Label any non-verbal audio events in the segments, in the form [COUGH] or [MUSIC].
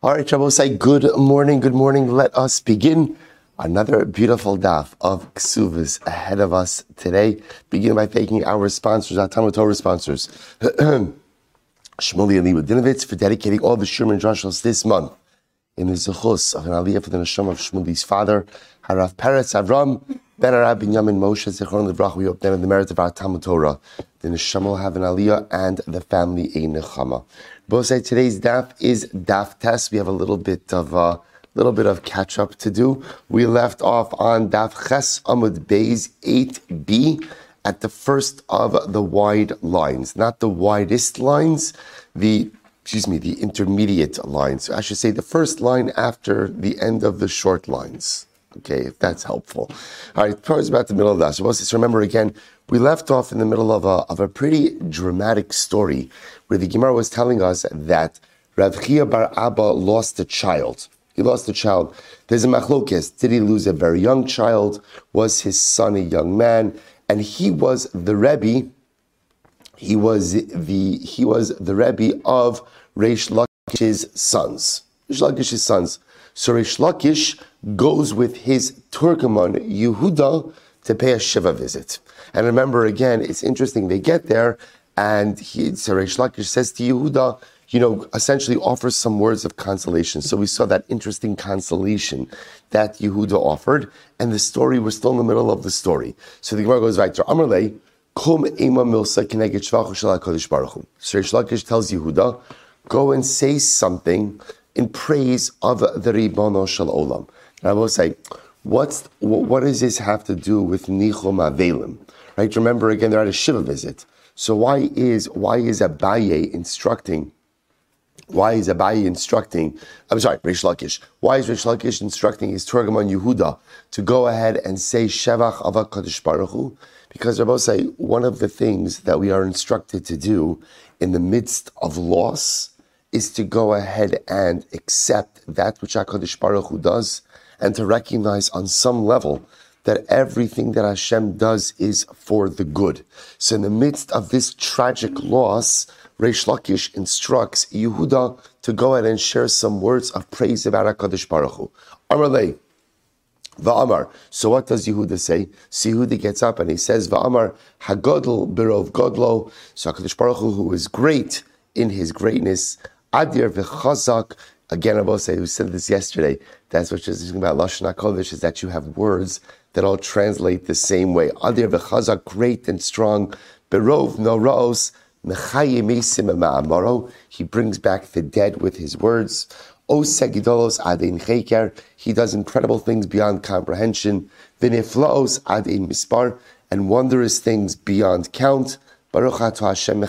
All right, Shabbos, say good morning, good morning. Let us begin another beautiful daf of Ksuvas ahead of us today. Begin by thanking our sponsors, our Talmud Torah sponsors. [CLEARS THROAT] Shmuley Ali Dinovitz for dedicating all the Sherman Drushels this month in the Zechus of an Aliyah for the Neshama of Shmuley's father, Harav Peretz Avram, Ben Arab Binyamin Moshe Zichron Levrach. We hope that in the merit of our Talmud Torah, the Neshama will have an Aliyah and the family a Nechama. Both say today's daf is daf test. We have a little bit of a uh, little bit of catch up to do. We left off on daf ches amud beis 8b at the first of the wide lines, not the widest lines, the excuse me, the intermediate lines. So I should say the first line after the end of the short lines. Okay, if that's helpful. All right, towards about the middle of that. So let's remember again, we left off in the middle of a, of a pretty dramatic story where the Gemara was telling us that Rav Chia Bar Abba lost a child. He lost a child. There's a machlokes. Did he lose a very young child? Was his son a young man? And he was the Rebbe. He was the he was the Rebbe of Reish Lakish's sons. Reish Lakish's sons. So Reish Lakish goes with his Turgaman Yehuda to pay a Shiva visit. And remember again, it's interesting, they get there and he, Lakish says to Yehuda, you know, essentially offers some words of consolation. So we saw that interesting consolation that Yehuda offered, and the story, we're still in the middle of the story. So the Gemara goes to Amarle, Kum Ema Milsa Keneged Shvachu Shal HaKadosh Baruch Hu. So Lakish tells Yehuda, go and say something in praise of the Ribono Shal Olam. And I will say, what's, what does this have to do with Nichum Avelim? Right? Remember again, they're at a Shiva visit. So why is why is Abaye instructing? Why is Abaye instructing? I'm sorry, Rish Lakish. Why is Rish Lakish instructing his Turgaman Yehuda to go ahead and say Shevach Avak Kadosh Baruch Hu? Because Rabbi say one of the things that we are instructed to do in the midst of loss is to go ahead and accept that which HaKadosh Baruch Hu does and to recognize on some level that everything that Hashem does is for the good. So in the midst of this tragic loss, Reish Lakish instructs Yehuda to go ahead and share some words of praise about HaKadosh Baruch Hu. Amarle, Va'amar. So what does Yehuda say? So Yehuda gets up and he says, Va'amar Hagodl Birov Godlo. So HaKadosh Baruch Hu, who is great in his greatness, Adir V'chazak, Again, I will say, we said this yesterday, that's what is about Lashon HaKodesh, is that you have words that all translate the same way. Adir v'chazak, great and strong. Berov no raos, he brings back the dead with his words. O segidolos adin cheker, he does incredible things beyond comprehension. Viniflaos adin mispar, and wondrous things beyond count. Baruch Hashem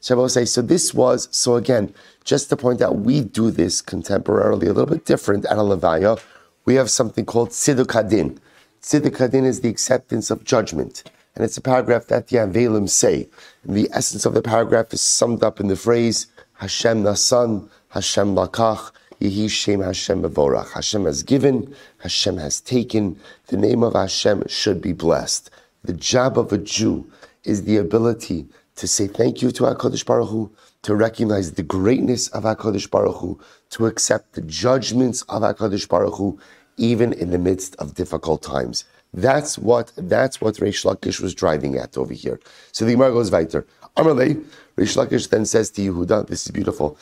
So I will say, so this was, so again, just to point out, we do this contemporarily a little bit different at a Levaya. We have something called Tziduk Hadin. Tziduk Hadin is the acceptance of judgment. And it's a paragraph that the Avelim say. And the essence of the paragraph is summed up in the phrase, Hashem Nasan, Hashem Lakach, Yehi Shem Hashem Bevorach. Hashem has given, Hashem has taken. The name of Hashem should be blessed. The job of a Jew is the ability to say thank you to HaKadosh Baruch Hu, to recognize the greatness of HaKadosh Baruch Hu, to accept the judgments of HaKadosh Baruch Hu, even in the midst of difficult times. That's what that's what Reish Lakish was driving at over here. So the Gemara goes weiter. Amarle, Reish Lakish then says to Yehuda, this is beautiful,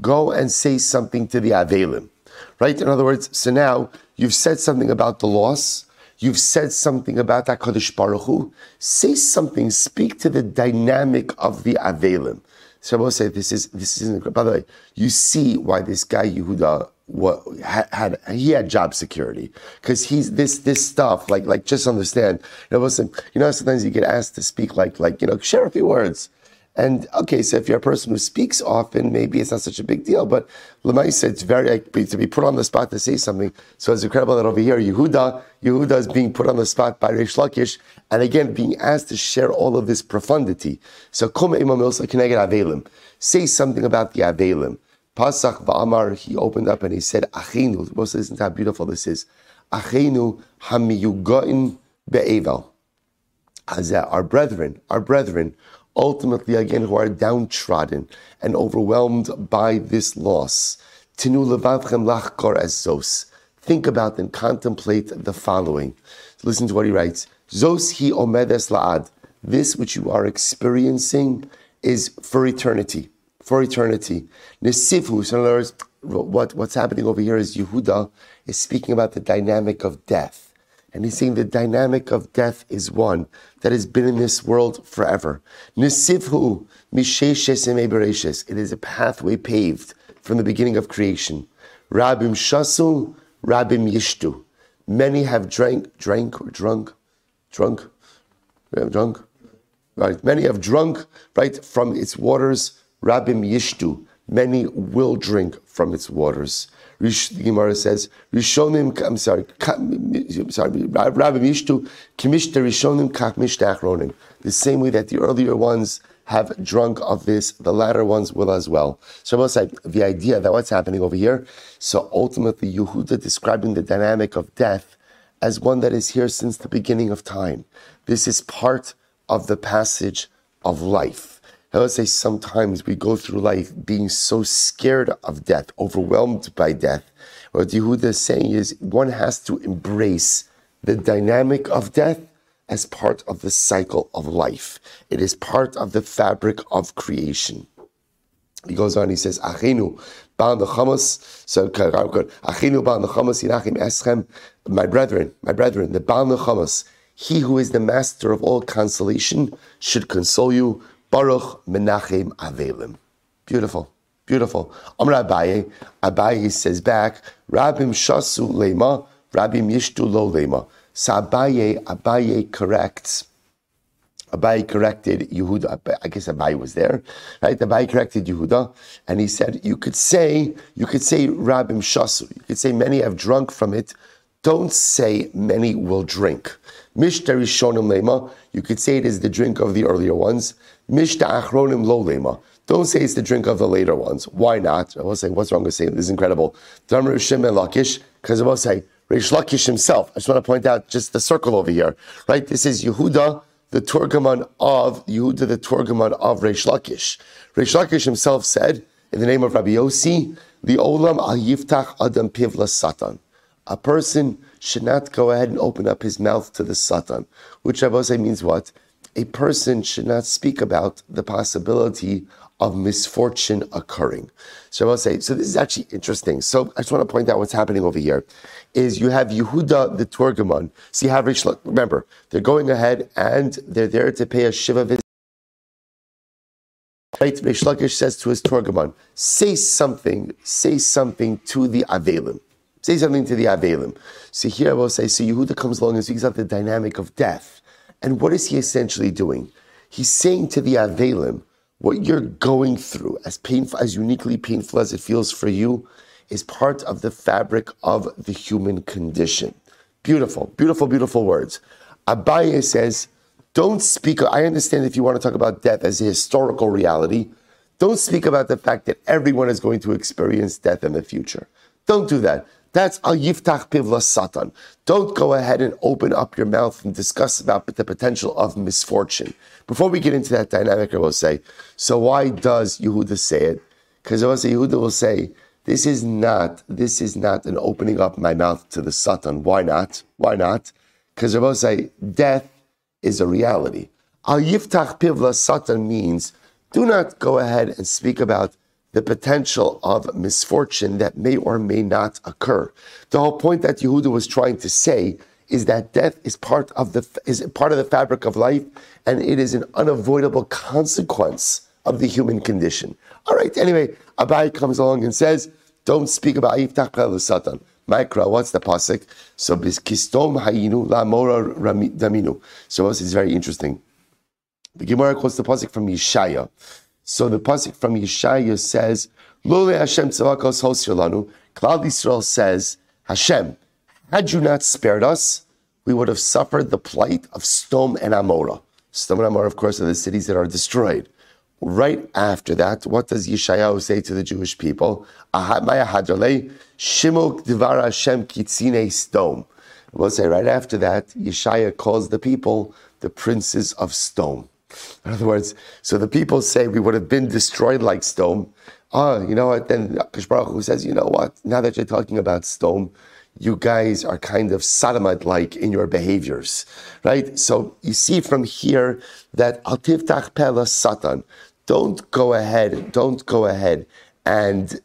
Go and say something to the Avelim. Right? In other words, so now you've said something about the loss, You've said something about HaKadosh Baruch Hu. Say something, speak to the dynamic of the Avelim. So I will say this is this is by the way, you see why this guy Yehuda what had, had he had job security because he's this this stuff like like just understand you know listen you know sometimes you get asked to speak like like you know share a few words and okay, so if you're a person who speaks often, maybe it's not such a big deal. But Lemaisa, it's very to be put on the spot to say something. So it's incredible that over here, Yehuda, Yehuda is being put on the spot by Reish Lakish, and again being asked to share all of this profundity. So Kum Imam Avelim, say something about the Avelim. Pasach Va'amar, he opened up and he said, Achenu. Most listen to how beautiful this is. Achenu hamiyugain be'evel. Our brethren, our brethren ultimately again who are downtrodden and overwhelmed by this loss. Tinu levavchem lachkor as zos. Think about and contemplate the following. Listen to what he writes. Zos hi omedes laad. This which you are experiencing is for eternity. For eternity. Nesifu, so in other words, what, what's happening over here is Yehuda is speaking about the dynamic of death. And he's saying the dynamic of death is one that has been in this world forever. Nisivhu It is a pathway paved from the beginning of creation. Rabim shasu, rabim yishtu. Many have drank, drank or drunk, drunk, drunk, right? Many have drunk, right, from its waters. Rabim yishtu. Many will drink from its waters. The Gemara says, Rishonim, I'm sorry, I'm sorry, Rabbi Mishtu, Kimishta Rishonim Kach Mishtachronim. The same way that the earlier ones have drunk of this, the latter ones will as well. So I say the idea that what's happening over here, so ultimately Yehuda describing the dynamic of death as one that is here since the beginning of time. This is part of the passage of life. I would say sometimes we go through life being so scared of death, overwhelmed by death. What Yehuda is saying is one has to embrace the dynamic of death as part of the cycle of life. It is part of the fabric of creation. He goes on, he says, Achinu, Baal Nechamas, so Achinu Baal Nechamas, Yinachim Eschem, my brethren, my brethren, the Baal Nechamas, he who is the master of all consolation, should console you Baruch Menachem Avelim. Beautiful, beautiful. Amr Abaye, Abaye says back, Rabim Shasu Lema, Rabim Yishtu Lo Lema. So Abaye, Abaye corrects. Abaye corrected Yehuda. I guess Abaye was there, right? Abaye corrected Yehuda, and he said you could say you could say Rabim Shasu. You could say many have drunk from it. Don't say many will drink. Mishtari Shonim Lema. You could say it is the drink of the earlier ones. Don't say it's the drink of the later ones. Why not? I will say, what's wrong with saying this is incredible. And Lakish, because I will say, Reish Lakish himself. I just want to point out just the circle over here, right? This is Yehuda, the Turgaman of Yehuda, the Turgaman of Reish Lakish. Reish Lakish himself said, in the name of Rabbi Yossi, the Olam al Yiftach Adam Pivla Satan. A person should not go ahead and open up his mouth to the Satan, which I will say means what? A person should not speak about the possibility of misfortune occurring. So I'll say, so this is actually interesting. So I just want to point out what's happening over here is you have Yehuda the Turgaman. See, have Rish, remember, they're going ahead and they're there to pay a Shiva visit. Right, Rish Lakish says to his Turgaman, say something, say something to the Avelim. Say something to the Avelim. So here I will say, so Yehuda comes along and speaks about the dynamic of death. And what is he essentially doing? He's saying to the Avelim, what you're going through, as painful, as uniquely painful as it feels for you, is part of the fabric of the human condition. Beautiful, beautiful, beautiful words. Abaye says, don't speak, I understand if you want to talk about death as a historical reality, don't speak about the fact that everyone is going to experience death in the future. Don't do that. That's al yiftach pivla satan. Don't go ahead and open up your mouth and discuss about the potential of misfortune. Before we get into that dynamic, I will say, so why does Yehuda say it? Because I will say, Yehuda will say, this is not, this is not an opening up my mouth to the satan. Why not? Why not? Because I will say, death is a reality. Al yiftach pivla satan means, do not go ahead and speak about the potential of misfortune that may or may not occur. The whole point that Yehuda was trying to say is that death is part of the is part of the fabric of life, and it is an unavoidable consequence of the human condition. All right. Anyway, Abaye comes along and says, "Don't speak about Yiftach Satan." Mikra, what's the pasuk? So kistom hayinu la mora daminu. So this is very interesting. The Gemara quotes the pasuk from Yeshaya. So the pasuk from Yeshaya says, "Lule Hashem tzavakos hosilanu." Klal Yisrael says, "Hashem, had you not spared us, we would have suffered the plight of Sdom and Amora." Sdom and Amora, of course, are the cities that are destroyed. Right after that, what does Yeshayahu say to the Jewish people? Sdom. We'll say right after that, Yeshaya calls the people the princes of Stone. In other words, so the people say we would have been destroyed like stone. Oh, ah, you know what? Then Hu says, you know what? Now that you're talking about stone, you guys are kind of sodomite like in your behaviors, right? So you see from here that Altiftach Pela Satan, don't go ahead, don't go ahead and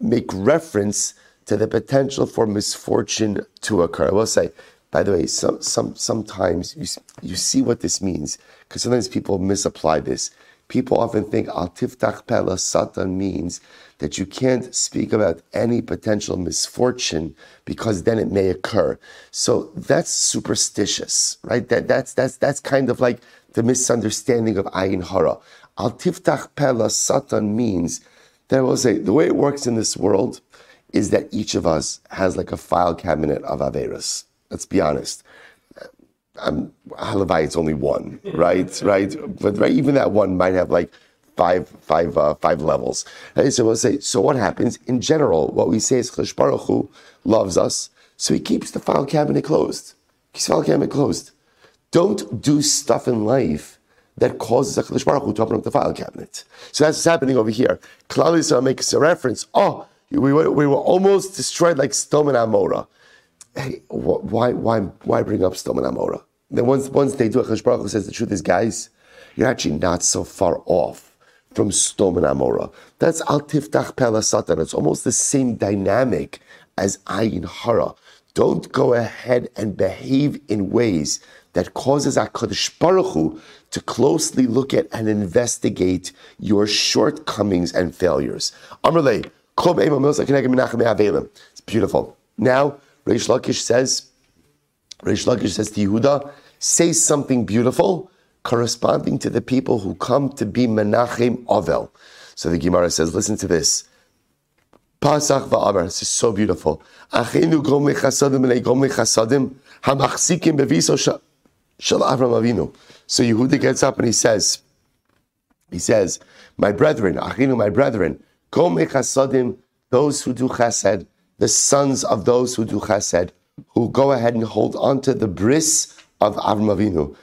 make reference to the potential for misfortune to occur. I will say, by the way, some, some, sometimes you, you see what this means, because sometimes people misapply this. People often think Al Tiftach Pela Satan means that you can't speak about any potential misfortune because then it may occur. So that's superstitious, right? That, that's, that's, that's kind of like the misunderstanding of Ayin Hara. Al Tiftach Pela Satan means that will say the way it works in this world is that each of us has like a file cabinet of Averas. Let's be honest. I'm, Halavai, it's only one, right? [LAUGHS] right? But right, even that one might have like five, five, uh, five levels. Right? So we'll say, so what happens? In general, what we say is Chash Baruch Hu loves us, so he keeps the file cabinet closed. Keeps the file cabinet closed. Don't do stuff in life that causes a Chash Baruch Hu to open up the file cabinet. So that's what's happening over here. Klal Yisrael makes a reference, oh, we were, we were almost destroyed like Sodom and Amorah. Hey, why, why, why bring up Sodom and Amorah? Then once, once they do Chash Baruch Hu says the truth is, guys, you're actually not so far off from Sodom and Amorah. That's Al Tiftach Pela Satan. It's almost the same dynamic as Ayin Hara. Don't go ahead and behave in ways that causes HaKadosh Baruch Hu to closely look at and investigate your shortcomings and failures. Amrle, It's beautiful. Now, Reish Lakish says, Reish Lakish says to Yehuda, say something beautiful corresponding to the people who come to be Menachem Ovel. So the Gemara says, listen to this. Pasach va'amar. This is so beautiful. Achenu gom lechasadim elei gom lechasadim hamachzikim beviso shel Avram Avinu. So Yehuda gets up and he says, he says, my brethren, achinu, my brethren, gom lechasadim, those who do chesed, the sons of those who do chesed, who go ahead and hold on to the bris of Avram Avinu.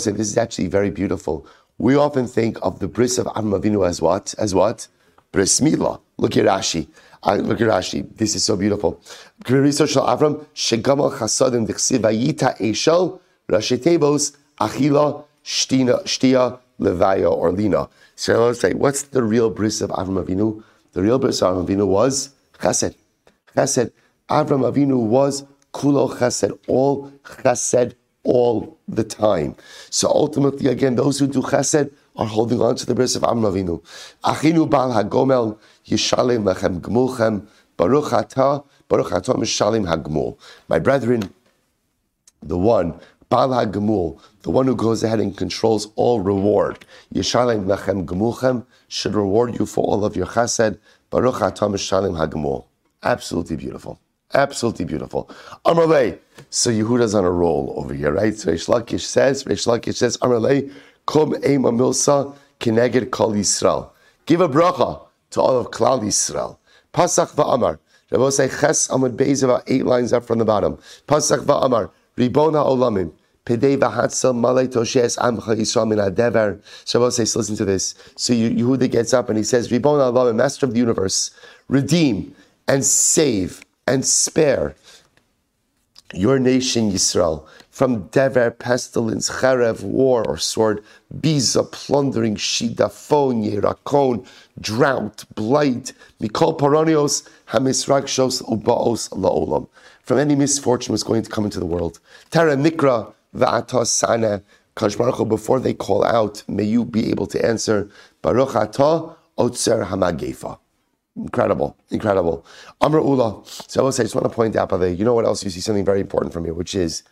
Said this is actually very beautiful. We often think of the bris of Avram Avinu as what? As what? Bris Milah. Look at Rashi. Uh, look at Rashi. This is so beautiful. Avram shegamal chasadim dichsiv vayita eshel Rashi tables achila shtina shtia levaya or lina. So let's say, what's the real bris of Avram Avinu? The real bris of Avram Avinu was chesed. Chesed. Avram Avinu was kulo chesed, all chesed all the time. So ultimately, again, those who do chesed are holding on to the bris of Amram Avinu. Achinu bal hagomel yishalim lechem gmulchem baruch ata baruch ata mishalim hagmul. My brethren, the one Bal HaGemul, the one who goes ahead and controls all reward. Yishalim Lechem Gemulchem should reward you for all of your chesed. Baruch Atam Shalim HaGemul. Absolutely beautiful. Absolutely beautiful. Amalei. So Yehuda's on a roll over here, right? So Reish Lakish says, Reish Lakish says, Amalei, Kum Eima Milsa Kineged Kol Yisrael. Give a bracha to all of Klal Yisrael. Pasach va'amar. Rabbi say Ches Amud Beis about eight lines up from the bottom. Pasach va'amar. Ribona Olamim. Pedei v'hatzel malay toshes amcha Yisrael min adever. Shabbos says, listen to this. So Yehuda gets up and he says, Ribona Olamim, Master of the universe, redeem and save and spare your nation Yisrael from dever, pestilence, cherev, war or sword, biza, plundering, shida, fonye, rakon, drought, blight, mikol paronios, hamisrakshos, ubaos, laolam. From any misfortune was going to come into the world. Tara mikra, va'atos sana, Baruch before they call out, may you be able to answer, Baruch atah, otzer hamagefa. Incredible, incredible. Amr Ula. So I will say, I just want to point out, by the you know what else you see something very important from here, which is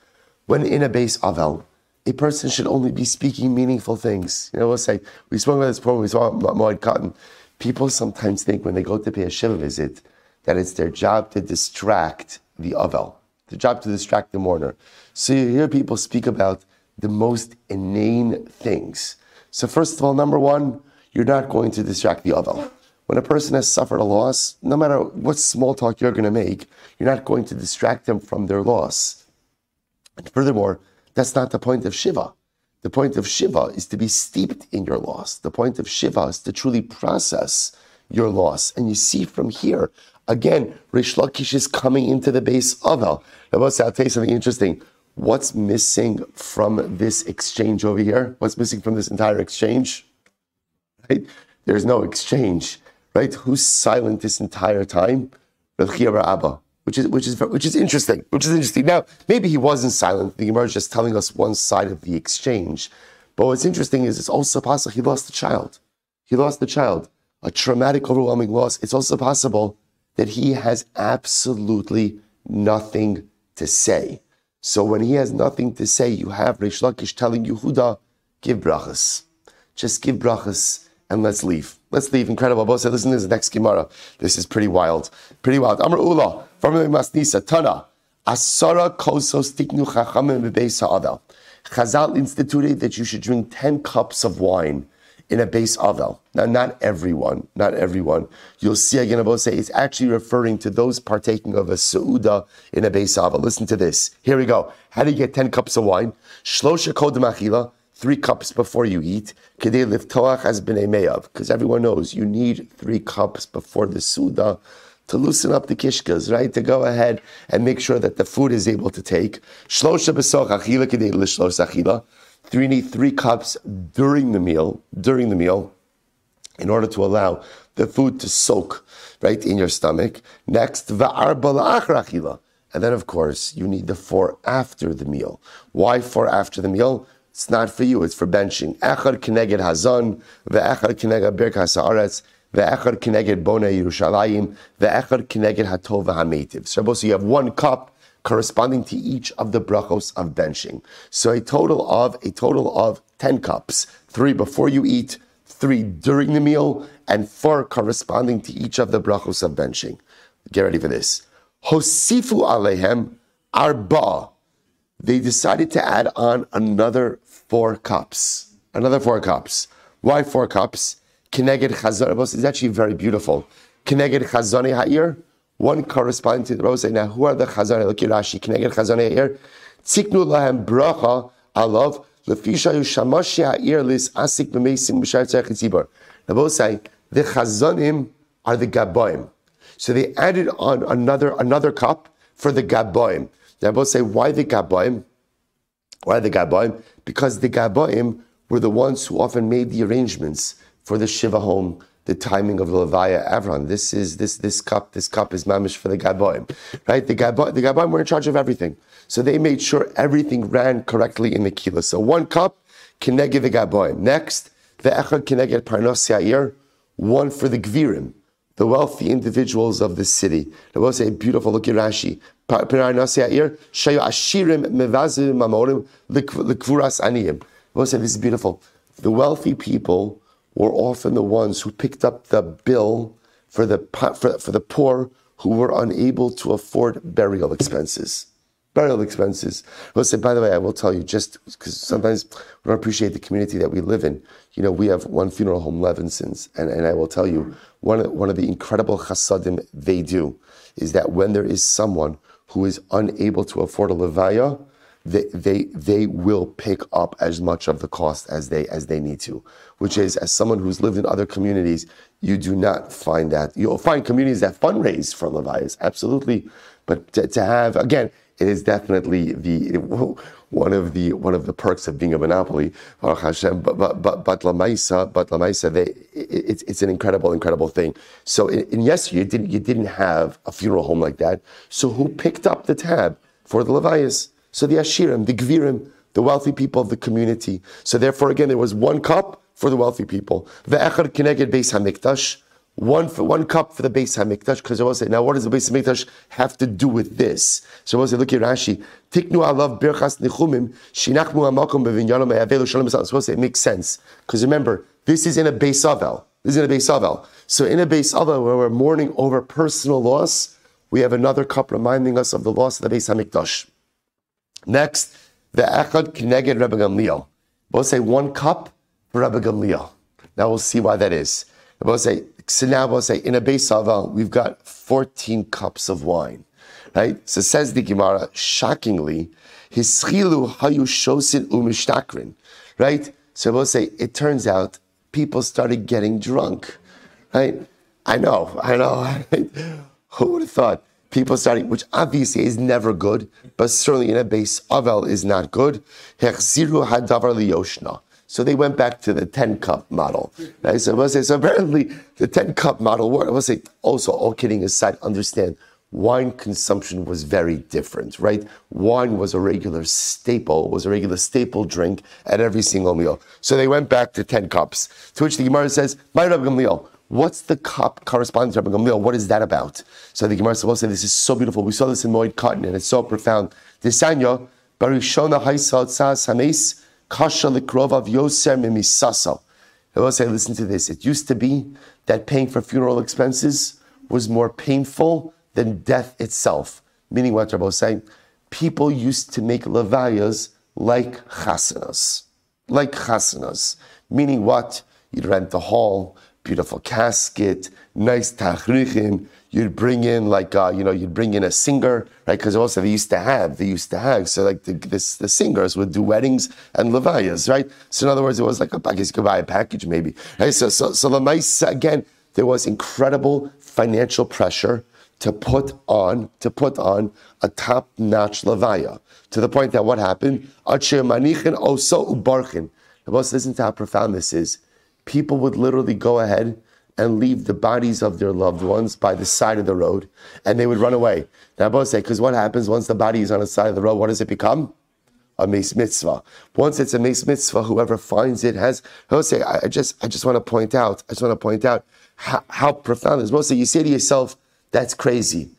when in a base avel, a person should only be speaking meaningful things. You know, we'll say, we spoke about this before, we saw Moed Katan. People sometimes think when they go to pay a Shiva visit that it's their job to distract the avel, the job to distract the mourner. So you hear people speak about the most inane things. So first of all, number one, you're not going to distract the avel. When a person has suffered a loss, no matter what small talk you're going to make, you're not going to distract them from their loss. And furthermore, that's not the point of Shiva. The point of Shiva is to be steeped in your loss. The point of Shiva is to truly process your loss. And you see from here, again, Rish Lakish is coming into the base of El. I'll tell you something interesting. What's missing from this exchange over here? What's missing from this entire exchange? Right? There's no exchange, right? Who's silent this entire time? Abba, which is which is which is interesting. Which is interesting. Now, maybe he wasn't silent. The Gemara is just telling us one side of the exchange. But what's interesting is it's also possible he lost a child. He lost the child. A traumatic, overwhelming loss. It's also possible that he has absolutely nothing to say. So when he has nothing to say, you have Rish Lakish telling Yehuda, give brachas. Just give brachas and let's leave. Let's leave. Incredible. Both said, listen to this next Gemara. This is pretty wild. Pretty wild. Amr Ula, from Masnisa, Tana, Asara kosos tiknu chachamim bebeis Chazal instituted that you should drink 10 cups of wine in a base avel. Now, not everyone, not everyone. You'll see again, about say it's actually referring to those partaking of a seuda in a base avel. Listen to this. Here we go. How do you get 10 cups of wine? Shlosha kodem achila, three cups before you eat. Because everyone knows you need three cups before the suda to loosen up the kishkas, right? To go ahead and make sure that the food is able to take. Three need three cups during the meal, during the meal, in order to allow the food to soak right in your stomach. Next. And then, of course, you need the four after the meal. Why four after the meal? It's not for you, it's for benching. Echad kineged hazon, ve'echad kineged birkas haaretz, ve'echad kineged bona Yerushalayim, ve'echad kineged hatov ha'metiv. So you have one cup corresponding to each of the brachos of benching. So a total of a total of ten cups, three before you eat, three during the meal, and four corresponding to each of the brachos of benching. Get ready for this. Hosifu alehem arba. They decided to add on another four cups. Another four cups. Why four cups? Kineged chazon. It's actually very beautiful. Kineged chazoni ha'ir one corresponding to the rose. Now, who are the Chazan? Look at Rashi. Kineged Chazan here. Tziknu lahem bracha alav lefisha yushamashi ha'ir lis asik b'meisim b'shar tzarech tzibor. Say the Chazanim are the Gaboim. So they added on another another cup for the Gaboim. Now, both say why the Gaboim? Why the Gaboim? Because the Gaboim were the ones who often made the arrangements for the Shiva home the timing of the Levaya Avron. This is this this cup. This cup is mamish for the Gaboim, right? The Gaboim, the Gaboim were in charge of everything, so they made sure everything ran correctly in the kila. So one cup, kineged the Gaboim. Next, the echad kineged parnos yair. One for the Gvirim, the wealthy individuals of the city. There was a beautiful look at Rashi. This is beautiful. The wealthy people were often the ones who picked up the bill for the, for, for the poor who were unable to afford burial expenses. Burial expenses. Listen, by the way, I will tell you just because sometimes we don't appreciate the community that we live in. You know, we have one funeral home, Levinson's, and, and I will tell you one of, one of the incredible chasadim they do is that when there is someone who is unable to afford a levaya, they, they, they will pick up as much of the cost as they, as they need to, which is, as someone who's lived in other communities, you do not find that. You'll find communities that fundraise for levayas, absolutely. But to, to have, again, it is definitely the one of the one of the perks of being a monopoly. Baruch Hashem, but but but but Lamaisa, but Lamaisa, they it's it's an incredible incredible thing. So in, in yes, you didn't you didn't have a funeral home like that. So who picked up the tab for the Levias? So the Ashirim, the Gvirim, the wealthy people of the community. So therefore, again, there was one cup for the wealthy people. Ve'echad kineged beis hamikdash. One for, one cup for the Beis Hamikdash, because I will say, now what does the Beis Hamikdash have to do with this? So I say, look at Rashi. Tiknu alav birchas nichumim shinachmu amakom bevinyanom me'avelu shalom will say, it makes sense. Because remember, this is in a Beis Avel. This is in a Beis Avel. So in a Beis Avel, where we're mourning over personal loss, we have another cup reminding us of the loss of the Beis Hamikdash. Next, the Echad kneged Rebbe Gamliel. Both say one cup for Rebbe Gamliel. Now we'll see why that is. Both say, so now we'll say, in a Beis Aval, we've got 14 cups of wine. Right? So says the Gemara, shockingly, his chilu hayu shosin umishtakrin. right? So we'll say, it turns out people started getting drunk, right? I know, I know. [LAUGHS] Who would have thought? People starting, which obviously is never good, but certainly in a base avel is not good. Hadavar. So they went back to the 10 cup model. Right? So, we'll say, so apparently the 10 cup model worked. I will say, also, all kidding aside, understand wine consumption was very different, right? Wine was a regular staple, was a regular staple drink at every single meal. So they went back to 10 cups. To which the Gemara says, My Rabbi Gamliel, what's the cup corresponding to Rabbi Gamliel? What is that about? So the Gemara says, say, this is so beautiful. We saw this in Moed Katan, and it's so profound. Desanya, Barishona Hames, Kasha Likrovav Yoser Mimisaso. I will say, listen to this. It used to be that paying for funeral expenses was more painful than death itself. Meaning what Rabbi was saying, people used to make levayas like chasanas. Like chasanas. Meaning what? You'd rent the hall, beautiful casket, nice tachrichim, you'd bring in like uh, you know you'd bring in a singer right because also they used to have they used to have so like the, this, the singers would do weddings and levayas right so in other words it was like a, guess you could buy a package maybe right so so so the mice again there was incredible financial pressure to put on to put on a top notch levaya to the point that what happened listen to how profound this is people would literally go ahead and leave the bodies of their loved ones by the side of the road, and they would run away. Now, both say, because what happens once the body is on the side of the road? What does it become? A mace mitzvah. Once it's a mace mitzvah, whoever finds it has. say, I just, I just want to point out. I just want to point out how, how profound this. Mostly, you say to yourself, "That's crazy."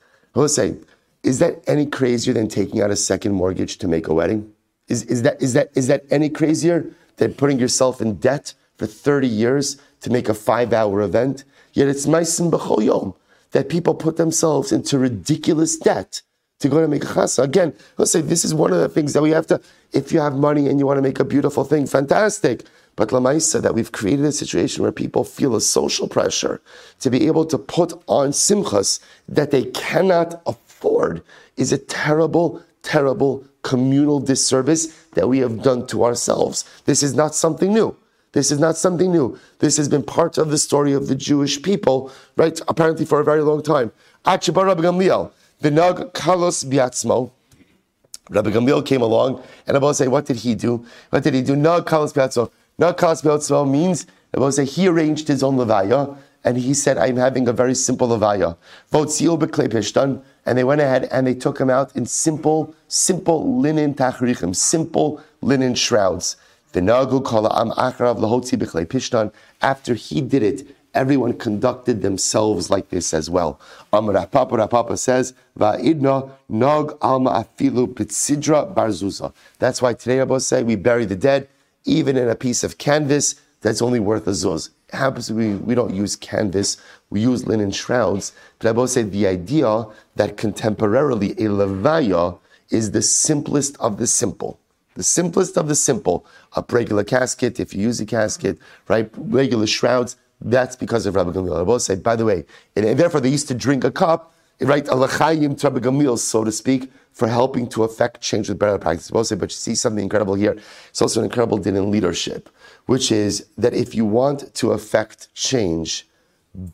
say, is that any crazier than taking out a second mortgage to make a wedding? Is, is that is that is that any crazier than putting yourself in debt for thirty years to make a five hour event, yet it's Maisim B'chol Yom that people put themselves into ridiculous debt to go to make chasa. Again, let's say this is one of the things that we have to, if you have money and you want to make a beautiful thing, fantastic. But Lamaisa, that we've created a situation where people feel a social pressure to be able to put on simchas that they cannot afford is a terrible, terrible communal disservice that we have done to ourselves. This is not something new. This is not something new. This has been part of the story of the Jewish people, right? Apparently for a very long time. Achibar Gamliel, Vinag Kalos Biatzmo. Rabbi Gamliel came along, and Abba say, what did he do? What did he do? Nag Kalos Biatzmo. Nag Kalos Biatzmo means, Abba say, he arranged his own levaya, and he said, I'm having a very simple levaya. Votzil Pishtan, and they went ahead and they took him out in simple, simple linen tachrichim, simple linen shrouds. After he did it, everyone conducted themselves like this as well. Amar Papa Papa says, Va'idna nog alma afilu bitsidra barzuza. That's why today Rabbi say we bury the dead even in a piece of canvas that's only worth a zuz. It happens we, we don't use canvas, we use linen shrouds. But Rabbi said the idea that contemporarily a levaya is the simplest of the simple. The simplest of the simple, a regular casket, if you use a casket, right? Regular shrouds, that's because of Rabbi Gamliel. I will say, by the way, and therefore they used to drink a cup, right? Alachayim to Rabbi Gamliel, so to speak, for helping to affect change with better practice. I will say, but you see something incredible here. It's also an incredible din in leadership, which is that if you want to affect change,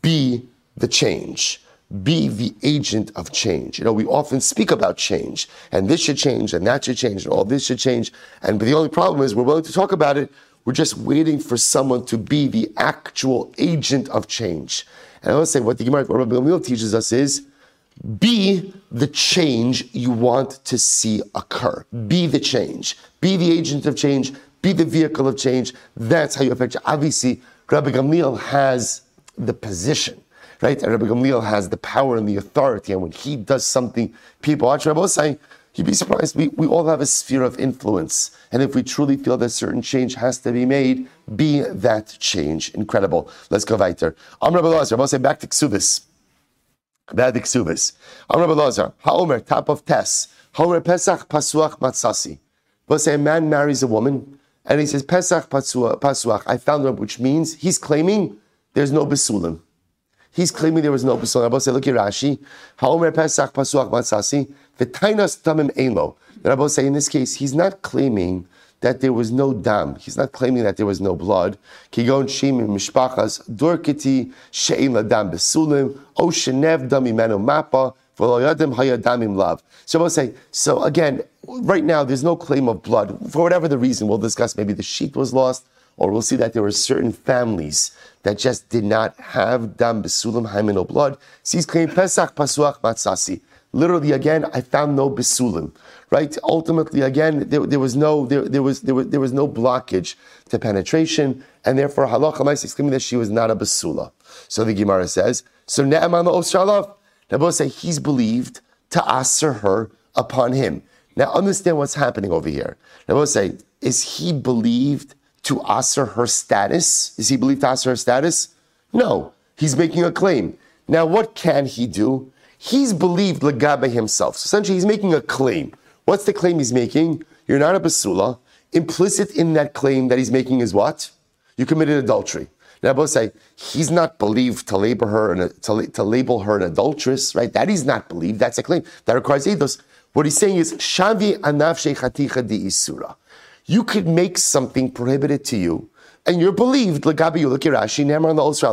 be the change be the agent of change. You know, we often speak about change, and this should change, and that should change, and all this should change. And but the only problem is we're willing to talk about it. We're just waiting for someone to be the actual agent of change. And I want to say what the Gemara, what Rabbi Gamliel teaches us is be the change you want to see occur. Be the change. Be the agent of change. Be the vehicle of change. That's how you affect. Obviously, Rabbi Gamliel has the position right? And Rabbi Gamliel has the power and the authority, and when he does something, people watch Rabbi saying, you'd be surprised. We, we all have a sphere of influence. And if we truly feel that certain change has to be made, be that change. Incredible. Let's go weiter. I'm Rabbi Lazar. I'm say back to Ksubis. Back to Ksubis. I'm Rabbi Lazar. Haomer, top of Tess. Homer Pesach Pasuach Matsasi. We'll say a man marries a woman, and he says, Pesach Pasuach. I found out, which means he's claiming there's no Besulim. He's claiming there was no Pesach. Rabbi say, look at Rashi. Haomer Pesach Pasuach Matzasi. V'tainas tamim elo. The Rabbi say in this case, he's not claiming that there was no dam. He's not claiming that there was no blood. Kigon shim mishpachas durkiti she'in ladam besulim o shenev dam imenu mappa so we'll say, so again, right now there's no claim of blood. For whatever the reason, we'll discuss maybe the sheep was lost, or we'll see that there were certain families that just did not have dam besulim haimino blood. So he's claiming Pesach pasuach matzasi. Literally, again, I found no besulim. Right? Ultimately, again, there, there was no there, there, was, there was there was no blockage to penetration, and therefore halacha is claiming that she was not a basula. So the Gemara says, so ne'eman shalav. Now, both say he's believed to answer her upon him. Now, understand what's happening over here. Both say, is he believed to answer her status? Is he believed to answer her status? No, he's making a claim. Now, what can he do? He's believed Lagabe himself. So essentially, he's making a claim. What's the claim he's making? You're not a basula. Implicit in that claim that he's making is what? You committed adultery. Now, both say he's not believed to label her an, to, to, label her an adulteress, right? That he's not believed. That's a claim that requires eidos. What he's saying is shavi anafshe chaticha di isura. You could make something prohibited to you, and you're believed. Lagabi Rashi nemer on the Osra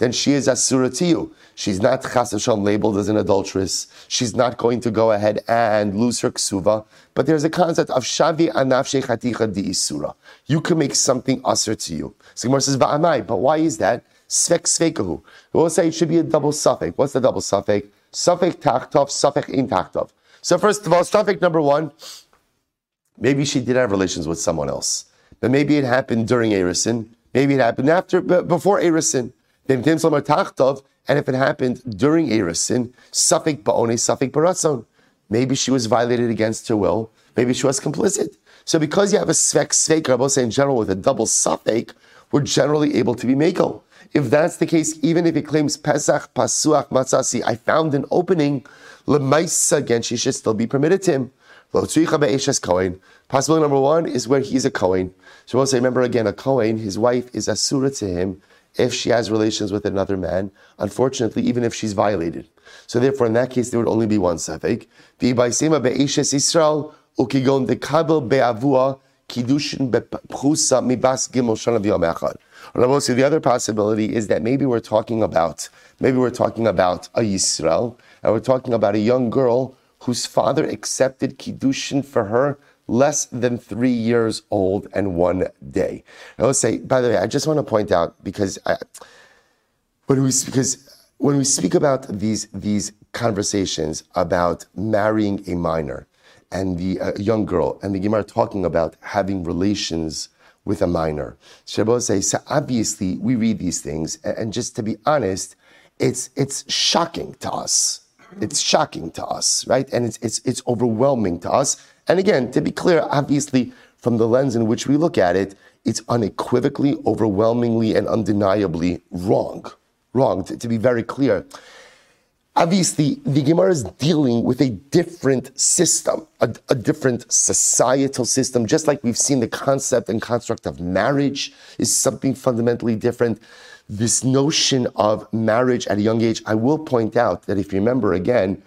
then she is asura to you. She's not chas labeled as an adulteress. She's not going to go ahead and lose her ksuva. But there's a concept of shavi anaf shechaticha di isura. You can make something asur to you. So Gemara says va'amai, but why is that? Svek svekahu. We'll say it should be a double safek. What's the double safek? Safek tachtov, safek in tachtov. So first of all, safek number one, maybe she did have relations with someone else. But maybe it happened during Erison Maybe it happened after, but before Erisin. And if it happened during Erisin, Safek Ba'one, Safek Baratzon. Maybe she was violated against her will. Maybe she was complicit. So because you have a svek svek, say in general with a double safek, we're generally able to be mako. If that's the case, even if he claims Pesach, Pasuach, Matzasi, I found an opening, Lemaisa again, she should still be permitted to him. Possibility number one is where he's a Kohen. So we'll say, remember again, a Kohen, his wife is asura to him if she has relations with another man, unfortunately, even if she's violated. So therefore, in that case, there would only be one dekabel be'avua, echad. The other possibility is that maybe we're talking about, maybe we're talking about a Yisrael, and we're talking about a young girl whose father accepted kiddushin for her less than three years old and one day. I will say, by the way, I just want to point out because I, when we because when we speak about these these conversations about marrying a minor and the uh, young girl and the Gemara talking about having relations with a minor, Shabbos say so. Obviously, we read these things, and just to be honest, it's it's shocking to us. It's shocking to us, right? And it's it's it's overwhelming to us and again, to be clear, obviously, from the lens in which we look at it, it's unequivocally, overwhelmingly, and undeniably wrong. Wrong, to, to be very clear. Obviously, the Gemara is dealing with a different system, a, a, different societal system, just like we've seen the concept and construct of marriage is something fundamentally different. This notion of marriage at a young age, I will point out that if you remember again,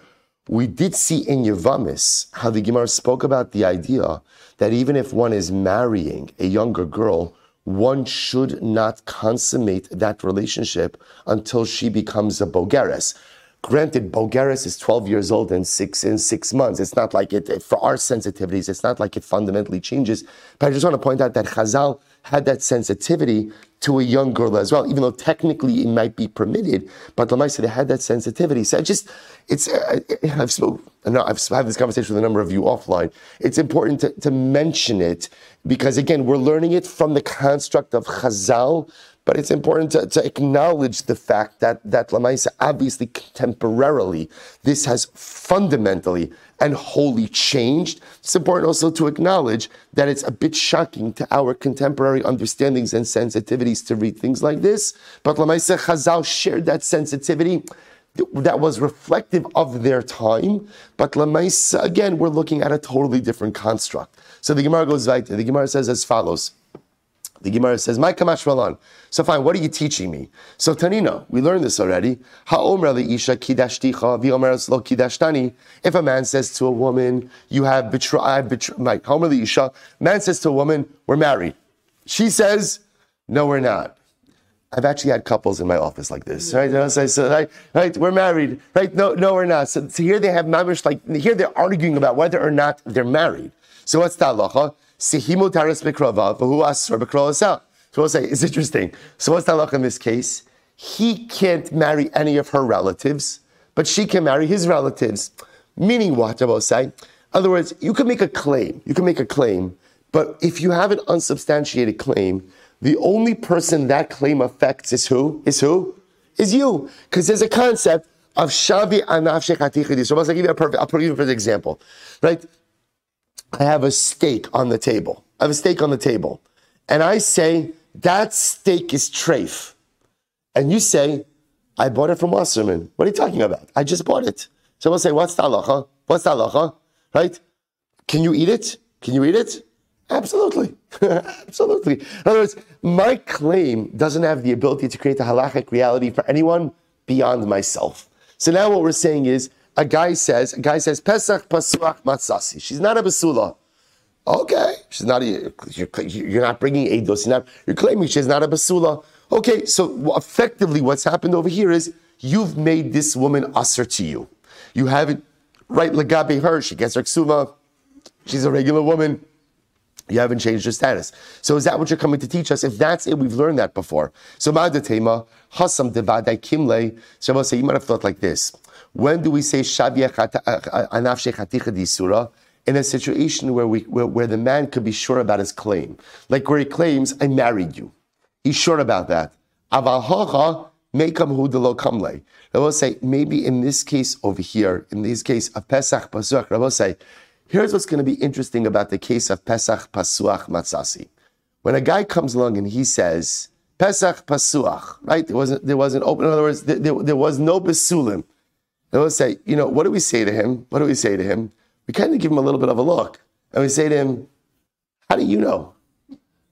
we did see in Yavamis how the Gemara spoke about the idea that even if one is marrying a younger girl, one should not consummate that relationship until she becomes a bogeres. Granted, Bogeres is 12 years old and six in six months. It's not like it, for our sensitivities, it's not like it fundamentally changes. But I just want to point out that Chazal had that sensitivity to a young girl as well, even though technically it might be permitted. But Lamaisa, they had that sensitivity. So I just, it's, uh, I've spoken, no, I've had this conversation with a number of you offline. It's important to, to mention it because again, we're learning it from the construct of Chazal, but it's important to, to acknowledge the fact that, that Lamaisa, obviously contemporarily, this has fundamentally and wholly changed. It's important also to acknowledge that it's a bit shocking to our contemporary understandings and sensitivities to read things like this. But Lamaisa Chazal shared that sensitivity that was reflective of their time. But Lamaisa, again, we're looking at a totally different construct. So the Gemara goes right. The Gemara says as follows. The Gemara says, "My kamash malan." So fine. What are you teaching me? So Tanina, we learned this already. Ha'omer isha kidashticha lo kidashtani. If a man says to a woman, "You have betrayed," betray, my Homer isha. Man says to a woman, "We're married." She says, "No, we're not." I've actually had couples in my office like this, right? You know, so, so, right, right, we're married, right? No, no, we're not. So, so here they have mamish like here they're arguing about whether or not they're married. So what's the halacha? Sihimu taris bekrova v'hu asur bekrova So we'll say it's interesting. So what's the halacha in this case? He can't marry any of her relatives, but she can marry his relatives. Meaning what? I will say. In other words, you can make a claim. You can make a claim, but if you have an unsubstantiated claim the only person that claim affects is who? Is who? Is you. Because there's a concept of shavi anaf shechatichidi. So I'll give you a perfect, I'll put you a perfect example. Right? I have a steak on the table. I have a steak on the table. And I say, that steak is treif. And you say, I bought it from Wasserman. What are you talking about? I just bought it. So I'll say, what's the halacha? What's the halacha? Right? Can you eat it? Can you eat it? Absolutely. [LAUGHS] Absolutely. In other words, my claim doesn't have the ability to create a halachic reality for anyone beyond myself. So now what we're saying is, a guy says, a guy says, Pesach pasuach matzasi. She's not a basula. Okay, she's not. A, you're, not bringing eidos. You're, not, you're claiming she's not a basula. Okay, so effectively, what's happened over here is you've made this woman usher to you. You have it right legabe her. She gets her ksuva. She's a regular woman. You haven't changed your status. So is that what you're coming to teach us? If that's it, we've learned that before. So Ma'adatema, Hasam Devadai Kimle, Shabbos say, you might have thought like this. When do we say Shabia Anaf Disura? In a situation where, we, where, where the man could be sure about his claim. Like where he claims, I married you. He's sure about that. Aval Mekam hu de kamle. I will say, maybe in this case over here, in this case of Pesach Pasuach, I will say, Here's what's going to be interesting about the case of Pesach Pasuach Matzasi. When a guy comes along and he says, Pesach Pasuach, right? There wasn't, there wasn't open, in other words, there, there, there was no Basulim. They will say, you know, what do we say to him? What do we say to him? We kind of give him a little bit of a look. And we say to him, how do you know?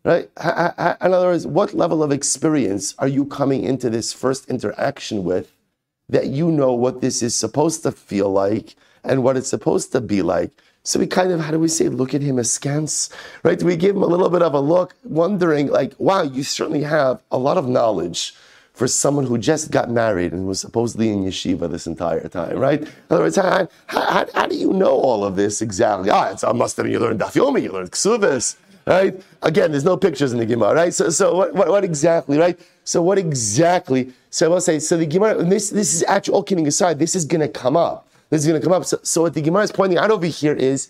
Right? In other words, what level of experience are you coming into this first interaction with that you know what this is supposed to feel like and what it's supposed to be like? So we kind of, how do we say, look at him askance, right? We give him a little bit of a look, wondering, like, wow, you certainly have a lot of knowledge for someone who just got married and was supposedly in yeshiva this entire time, right? In other words, how, how, how do you know all of this exactly? Ah, it's a must you learned daf yomi, you learned ksubis, right? Again, there's no pictures in the Gemara, right? So, so what, what, what exactly, right? So what exactly? So I will say, so the Gemara, this, this is actually, all kidding aside, this is going to come up. This is going to come up. So, so what the Gemara is pointing out over here is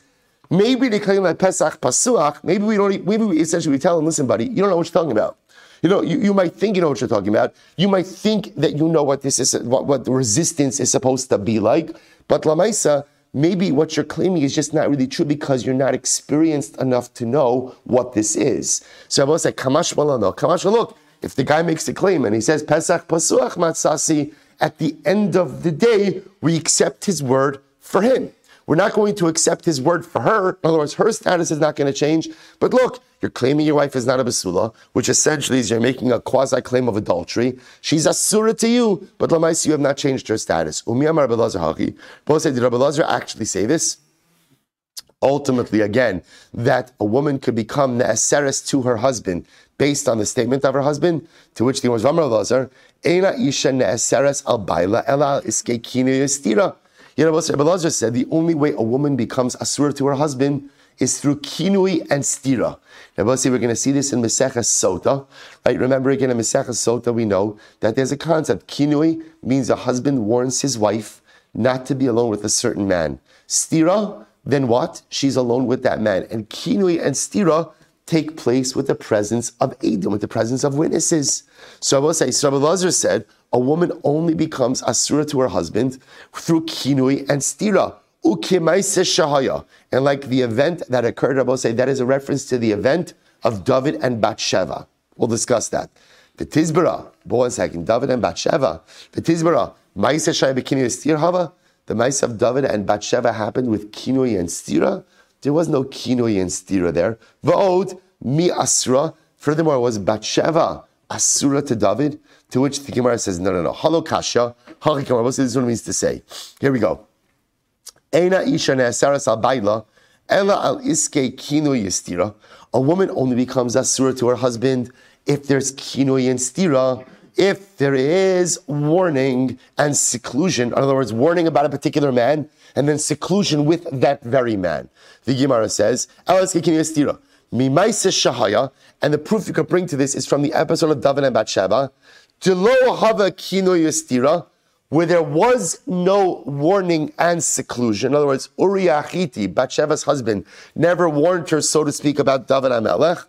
maybe they claim that Pesach Pasuach. Maybe we don't. Maybe we essentially we tell them, listen, buddy, you don't know what you're talking about. You know, you, you might think you know what you're talking about. You might think that you know what this is, what, what resistance is supposed to be like. But Lamaisa, maybe what you're claiming is just not really true because you're not experienced enough to know what this is. So I will say, Kamash Malano, Kamash, look, if the guy makes the claim and he says, Pesach Pasuach Matsasi, at the end of the day, we accept his word for him. We're not going to accept his word for her. In other words, her status is not going to change. But look, you're claiming your wife is not a basula, which essentially is you're making a quasi claim of adultery. She's a surah to you, but lamais, you have not changed her status. Umiyam Rabbi Haki. Both did Rabbi Lazar actually say this? Ultimately, again, that a woman could become ne'eseres to her husband based on the statement of her husband, to which the Ramar Lazar, Eina isha ne'eseres al baila ela iskekine yestira. You know, Rabbi Lazar said the only way a woman becomes asur to her husband is through kinui and stira. Now, we're going to see this in Maseches Sota, right? Remember again in Maseches Sota, we know that there's a concept. Kinui means a husband warns his wife not to be alone with a certain man. Stira, then what? She's alone with that man. And kinui and stira take place with the presence of Edom, with the presence of witnesses. So I will say, so Rabbi Lazar said, a woman only becomes asura to her husband through kinui and stira. And like the event that occurred, I will say that is a reference to the event of David and Bathsheba. We'll discuss that. The Tizbara, one second, David and Bathsheba. The Tizbara, Maisa Shaya Bikini Stir Hava. The mice of David and Bathsheba happened with kinui and stira. There was no kinoi and stira there. Va'od mi asra. Furthermore, it was Batsheva asura to David. To which the Gemara says, no, no, no. Halo kasha. This is what it means to say. Here we go. Eina isha ne'asaras al. Ela al iske kinoi stira. A woman only becomes asura to her husband if there's kinoi and stira if there is warning and seclusion, in other words, warning about a particular man, and then seclusion with that very man. The Gemara says, and the proof you could bring to this is from the episode of David and Bathsheba, where there was no warning and seclusion. In other words, Uriah Achiti, Bathsheba's husband, never warned her, so to speak, about David HaMelech.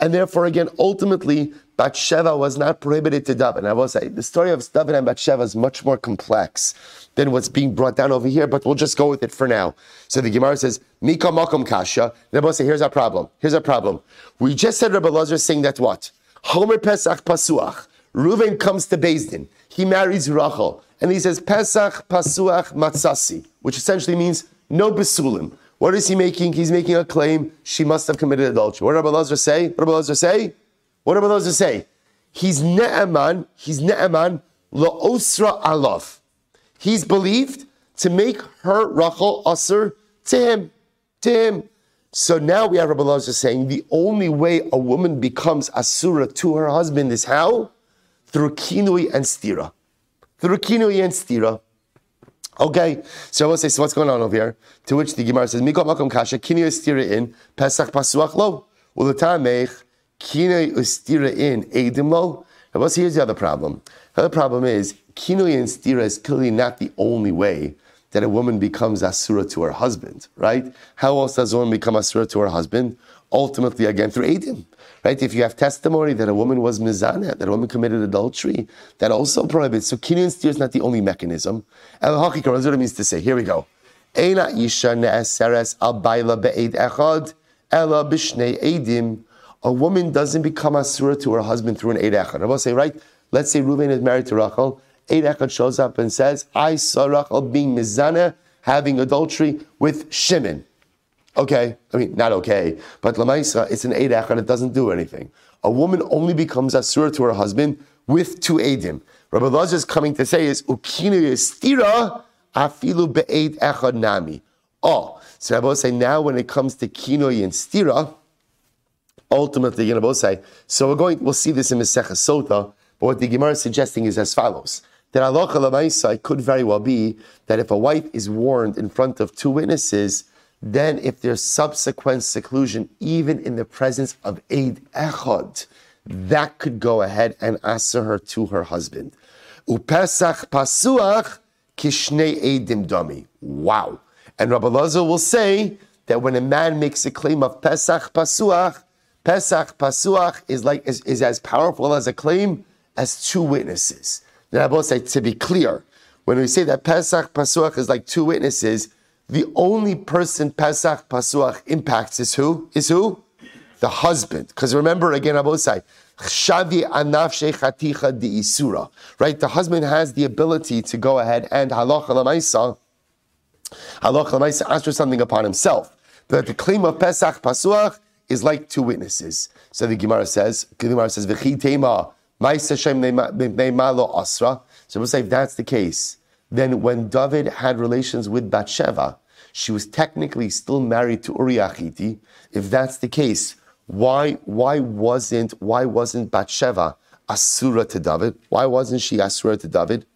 And therefore, again, ultimately, Bathsheba was not prohibited to David. And I will say, the story of David and Bathsheba is much more complex than what's being brought down over here, but we'll just go with it for now. So the Gemara says, Mika Makom Kasha. And I will say, here's our problem. Here's our problem. We just said Rabbi Lazar saying that what? Homer Pesach Pasuach. Reuven comes to Din. He marries Rachel. And he says, Pesach Pasuach Matsasi, which essentially means no Besulim. What is he making? He's making a claim she must have committed adultery. What did Rabbi Lazar say? What did Rabbi Lazar say? What are those to say? He's ne'eman, he's ne'eman la'osra alav. He's believed to make her Rachel usher to him, to him. So now we have Rabbi Lazar saying the only way a woman becomes asura to her husband is how? Through kinui and stira. Through kinui and stira. Okay, so I will say, so what's going on over here? To which the Gemara says, Mikol makom kasha, kinui stira in, pesach pasuach lo. Well, the tamech, Kinoi ustira in edimlo. But here's the other problem. The other problem is kinui and stira is clearly not the only way that a woman becomes asura to her husband, right? How else does a woman become asura to her husband? Ultimately, again, through edim, right? If you have testimony that a woman was mizana, that a woman committed adultery, that also prohibits. So kinoi and stira is not the only mechanism. El hakikar, what it means to say. Here we go. Eina isha ne'eseres al baila be'ed echad, ela b'shnei edim, a woman doesn't become asura to her husband through an Eid Echad. I will say, right? Let's say Reuven is married to Rachel. Eid shows up and says, I saw Rachel being mizana, having adultery with Shimon. Okay, I mean, not okay, but Lamaisa, it's an Eid Echad, it doesn't do anything. A woman only becomes asura to her husband with two Eidim. Rabbi Laz is coming to say is, Ukinu yestira afilu be'ed echad nami. Oh, so I will say now when it comes to kinoi and stira, ultimately you know say. So we're going. We'll see this in Masechah Sota. But what the Gemara is suggesting is as follows: that Allah lamaisa could very well be that if a wife is warned in front of two witnesses, then if there's subsequent seclusion, even in the presence of Eid Echad, that could go ahead and answer her to her husband. Upesach pasuach kishnei eidim dami. Wow. And Rabbi Lazar will say that when a man makes a claim of Pesach pasuach, Pesach Pasuach is like is, is as powerful as a claim as two witnesses. Now, I will say to be clear, when we say that Pesach Pasuach is like two witnesses, the only person Pesach Pasuach impacts is who? Is who? The husband. Because remember again, I will say, Shavi anafshe chaticha di isura. Right? The husband has the ability to go ahead and halacha lamaisa, halacha lamaisa, ask for something upon himself. But the claim of Pesach Pasuach is like two witnesses. So the Gemara says, the Gemara says, tema asra. So we'll say if that's the case, then when David had relations with Bathsheba, she was technically still married to Uriah Achiti. If that's the case, why why wasn't why wasn't Bathsheba asura to David? Why wasn't she asura to David?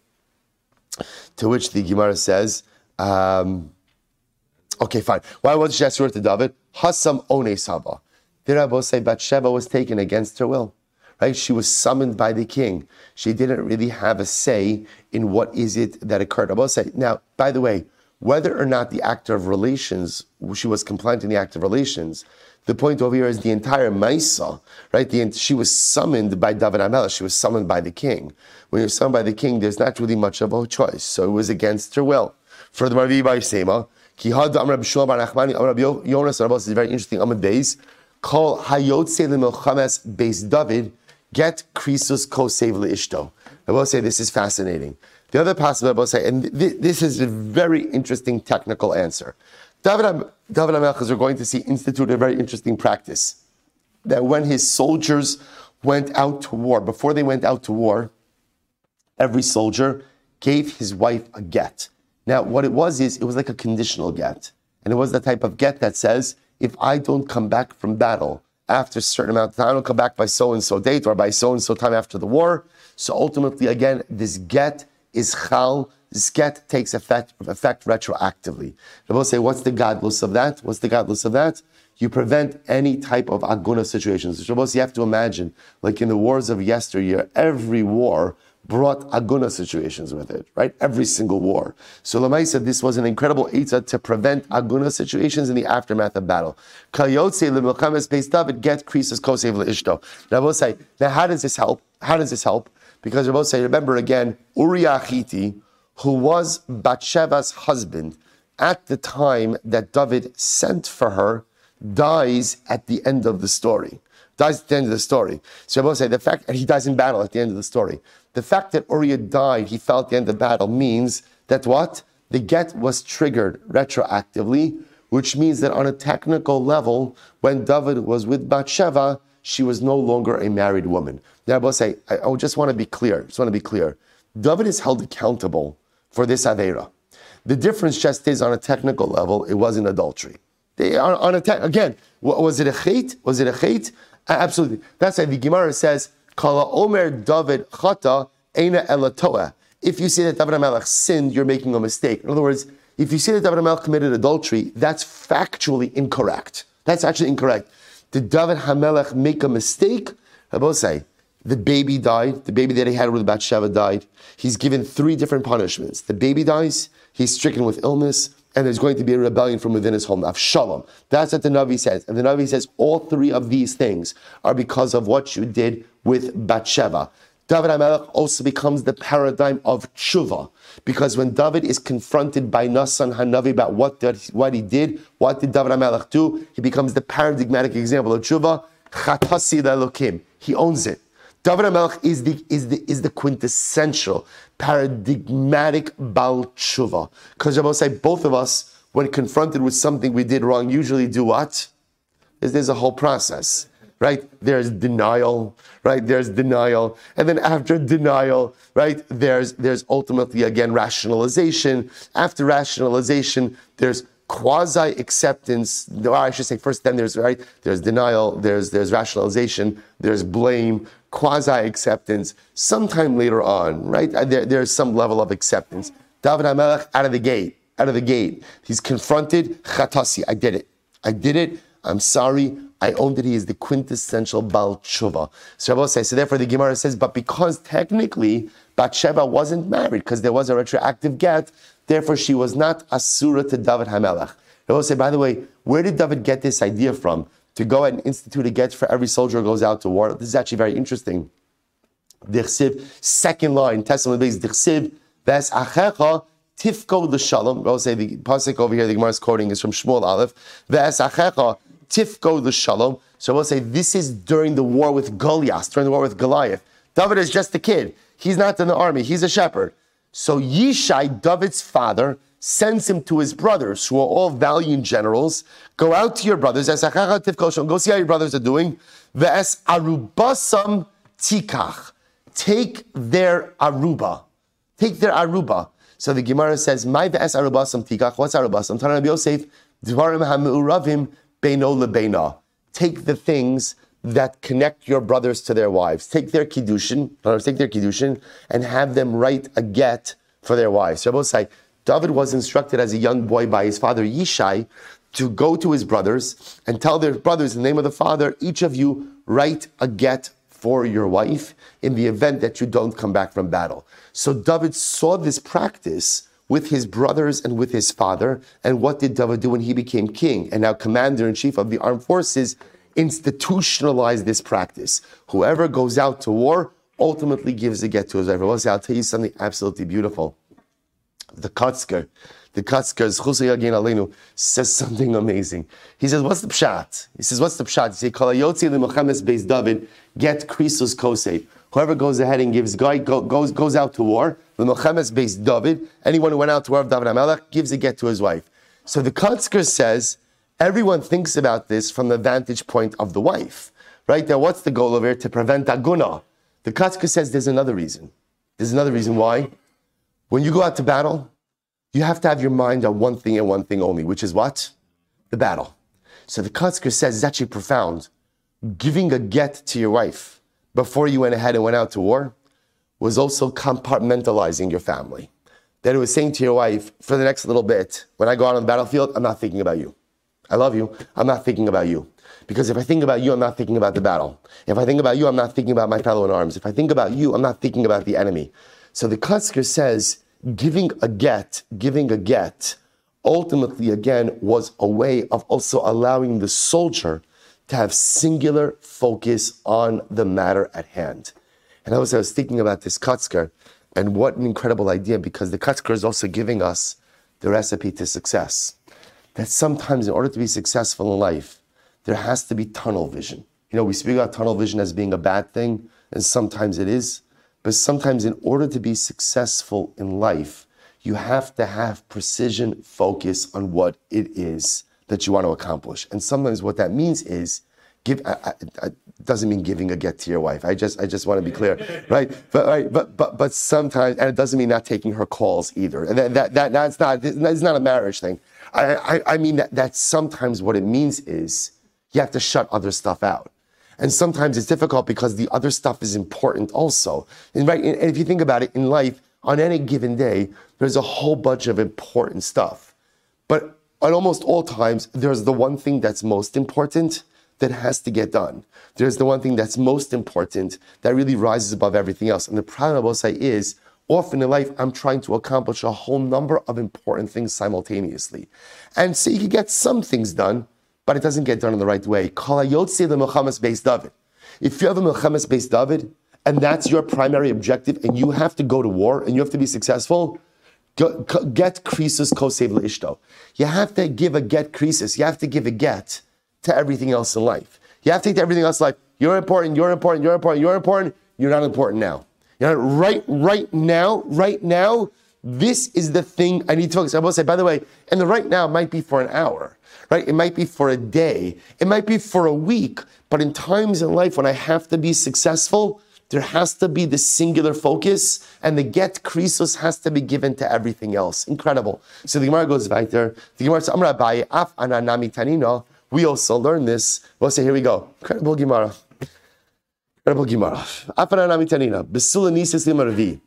To which the Gemara says, um, okay, fine. Why wasn't she asura to David? Hasam Ones Haba. The Rabbi say Bathsheba was taken against her will. Right? She was summoned by the king. She didn't really have a say in what is it that occurred. I will say, now, by the way, whether or not the act of relations, she was compliant in the act of relations, the point over here is the entire Maisa, right? The, she was summoned by David HaMelech. She was summoned by the king. When you're summoned by the king, there's not really much of a choice. So it was against her will. Furthermore, by Sema, Kihad Amr Bishul Bar Nachmani, Amr Yonas, is very interesting Amr days. Call Hayotse Limilchames Beis David, get Krisus Kosev Ishto. I will say this is fascinating. The other possibility I will say, and th- this is a very interesting technical answer. David, David HaMelech, are going to see, institute a very interesting practice. That when his soldiers went out to war, before they went out to war, every soldier gave his wife a get. Now, what it was is, it was like a conditional get. And it was the type of get that says, if I don't come back from battle after a certain amount of time, I don't come back by so and so date or by so and so time after the war. So ultimately, again, this get is chal. This get takes effect, effect retroactively. I will say, what's the godless of that? What's the godless of that? You prevent any type of aguna situations. Shabbos, you have to imagine, like in the wars of yesteryear, every war brought aguna situations with it, right? Every single war. So Lamai said this was an incredible eitzah to prevent aguna situations in the aftermath of battle. Kayotze lemilchames Beis David get creases kosev leishto. Will say, now how does this help? How does this help? Because I will say, remember again, Uriah Achiti, who was Bathsheba's husband at the time that David sent for her, dies at the end of the story. Dies at the end of the story. So I will say the fact, and he dies in battle at the end of the story. The fact that Uriah died, he fell at the end of battle, means that what? The get was triggered retroactively, which means that on a technical level, when David was with Bathsheba, she was no longer a married woman. Now, I will say, I, I just want to be clear. Just want to be clear. David is held accountable for this Avera. The difference just is on a technical level, it wasn't adultery. They, on, on a te- again, was it a chait? Was it a chait? Absolutely. That's why the Gemara says Kala Omer David Chata Eina Elatoa. If you say that David HaMelech sinned, you're making a mistake. In other words, if you say that David HaMelech committed adultery, that's factually incorrect. That's actually incorrect. Did David HaMelech make a mistake? I both say, the baby died. The baby that he had with Bathsheba died. He's given three different punishments. The baby dies. He's stricken with illness and there's going to be a rebellion from within his home. Avshalom. That's what the Navi says. And the Navi says all three of these things are because of what you did with Bathsheba. David HaMelech also becomes the paradigm of tshuva, because when David is confronted by Nassan Hanavi about what, did, what he did, what did David HaMelech do, he becomes the paradigmatic example of tshuva, chatasi Elokim. He owns it. David HaMelech is the, is, the, is the quintessential, paradigmatic Baal Tshuva. Because I say, both of us, when confronted with something we did wrong, usually do what? There's a whole process, right? There's denial, right? There's denial. And then after denial, right, there's, there's ultimately, again, rationalization. After rationalization, there's quasi acceptance, or I should say, first, then there's right, there's denial, there's there's rationalization, there's blame, quasi acceptance. Sometime later on, right, uh, there, there's some level of acceptance. David Hamelech out of the gate, out of the gate, he's confronted. Chatasi, I did it, I did it. I'm sorry. I own that he is the quintessential Baal Tshuva. So Rabbi says, so therefore the Gemara says, but because technically Bathsheba wasn't married, because there was a retroactive get, Therefore, she was not asura to David. They will say, by the way, where did David get this idea from to go and institute a get for every soldier who goes out to war? This is actually very interesting. Dichsiv, second law in Testament base, Dichsiv, Ves Achecha, Tifko the Shalom. We'll say the pasuk over here, the Gemara is quoting is from Shmuel Aleph. Ves Achecha, Tifko the Shalom. So we'll say this is during the war with Goliath, during the war with Goliath. David is just a kid. He's not in the army. He's a shepherd. So Yishai, David's father, sends him to his brothers, who are all valiant generals. Go out to your brothers. Go see how your brothers are doing. Ve'es arubasam tikach. Take their aruba. Take their aruba. So the Gemara says, "My ve'es arubasam tikach." What's arubasam? Tana Yosef, dvarim ha'me'uravim beino lebeina. Take the things that connect your brothers to their wives. Take their kiddushin, take their kiddushin, and have them write a get for their wives. Say, David was instructed as a young boy by his father Yishai to go to his brothers and tell their brothers in the name of the father, each of you write a get for your wife in the event that you don't come back from battle. So David saw this practice with his brothers and with his father. And what did David do when he became king and now commander in chief of the armed forces? institutionalize this practice. Whoever goes out to war ultimately gives a get to his wife. I'll tell you something absolutely beautiful. The Kotzker, the Kotzker, says something amazing. He says, What's the pshat? He says, What's the pshat? He says, Kalayotzi le Beis David, get krisus kosei. Whoever goes ahead and gives guy go, goes goes out to war. The Melchemes Beis David. Anyone who went out to war of David Hamelech gives a get to his wife. So the Kotzker says everyone thinks about this from the vantage point of the wife, right? Now, what's the goal of it to prevent aguna? The Kotzker says there's another reason. There's another reason why. When you go out to battle, you have to have your mind on one thing and one thing only, which is what? The battle. So the Kotzker says it's actually profound. Giving a get to your wife before you went ahead and went out to war was also compartmentalizing your family. That it was saying to your wife, for the next little bit, when I go out on the battlefield, I'm not thinking about you. I love you. I'm not thinking about you. Because if I think about you, I'm not thinking about the battle. If I think about you, I'm not thinking about my fellow in arms. If I think about you, I'm not thinking about the enemy. So the Kotzker says, giving a get, giving a get, ultimately again was a way of also allowing the soldier to have singular focus on the matter at hand. And I was, I was thinking about this Kotzker, and what an incredible idea because the Kotzker is also giving us the recipe to success. That sometimes, in order to be successful in life, there has to be tunnel vision. You know, we speak about tunnel vision as being a bad thing, and sometimes it is. But sometimes, in order to be successful in life, you have to have precision focus on what it is that you want to accomplish. And sometimes what that means is give I, I, doesn't mean giving a get to your wife. I just I just want to be clear, [LAUGHS] right? But right, but but but sometimes, and it doesn't mean not taking her calls either. And that that, that that's not that's not a marriage thing. I, I I mean that that's sometimes what it means is you have to shut other stuff out. And sometimes it's difficult because the other stuff is important also. And right, and if you think about it in life, on any given day, there's a whole bunch of important stuff. But at almost all times, there's the one thing that's most important that has to get done. There's the one thing that's most important that really rises above everything else. And the problem I will say is, often in life, I'm trying to accomplish a whole number of important things simultaneously. And so you can get some things done, but it doesn't get done in the right way. Kalayotse the Muhammad's Beis David. If you have a Milchemes Beis David, and that's your primary objective, and you have to go to war and you have to be successful, get krisis kosev ishto. You have to give a get krisis. You have to give a get to everything else in life. You have to take to everything else in life. You're important, you're important, you're important, you're important. You're not important now. You're not, right, right now, right now, this is the thing I need to focus. I will say, by the way, and the right now might be for an hour, right? It might be for a day. It might be for a week. But in times in life when I have to be successful, there has to be the singular focus, and the get krisos has to be given to everything else. Incredible. So the Gemara goes weiter. The Gemara says, Amra Af Ananami Tanino. We also learn this. We'll say, here we go. Incredible Gemara. Incredible Gemara. Af Ananami Tanina. Besula Nisis Limaravi.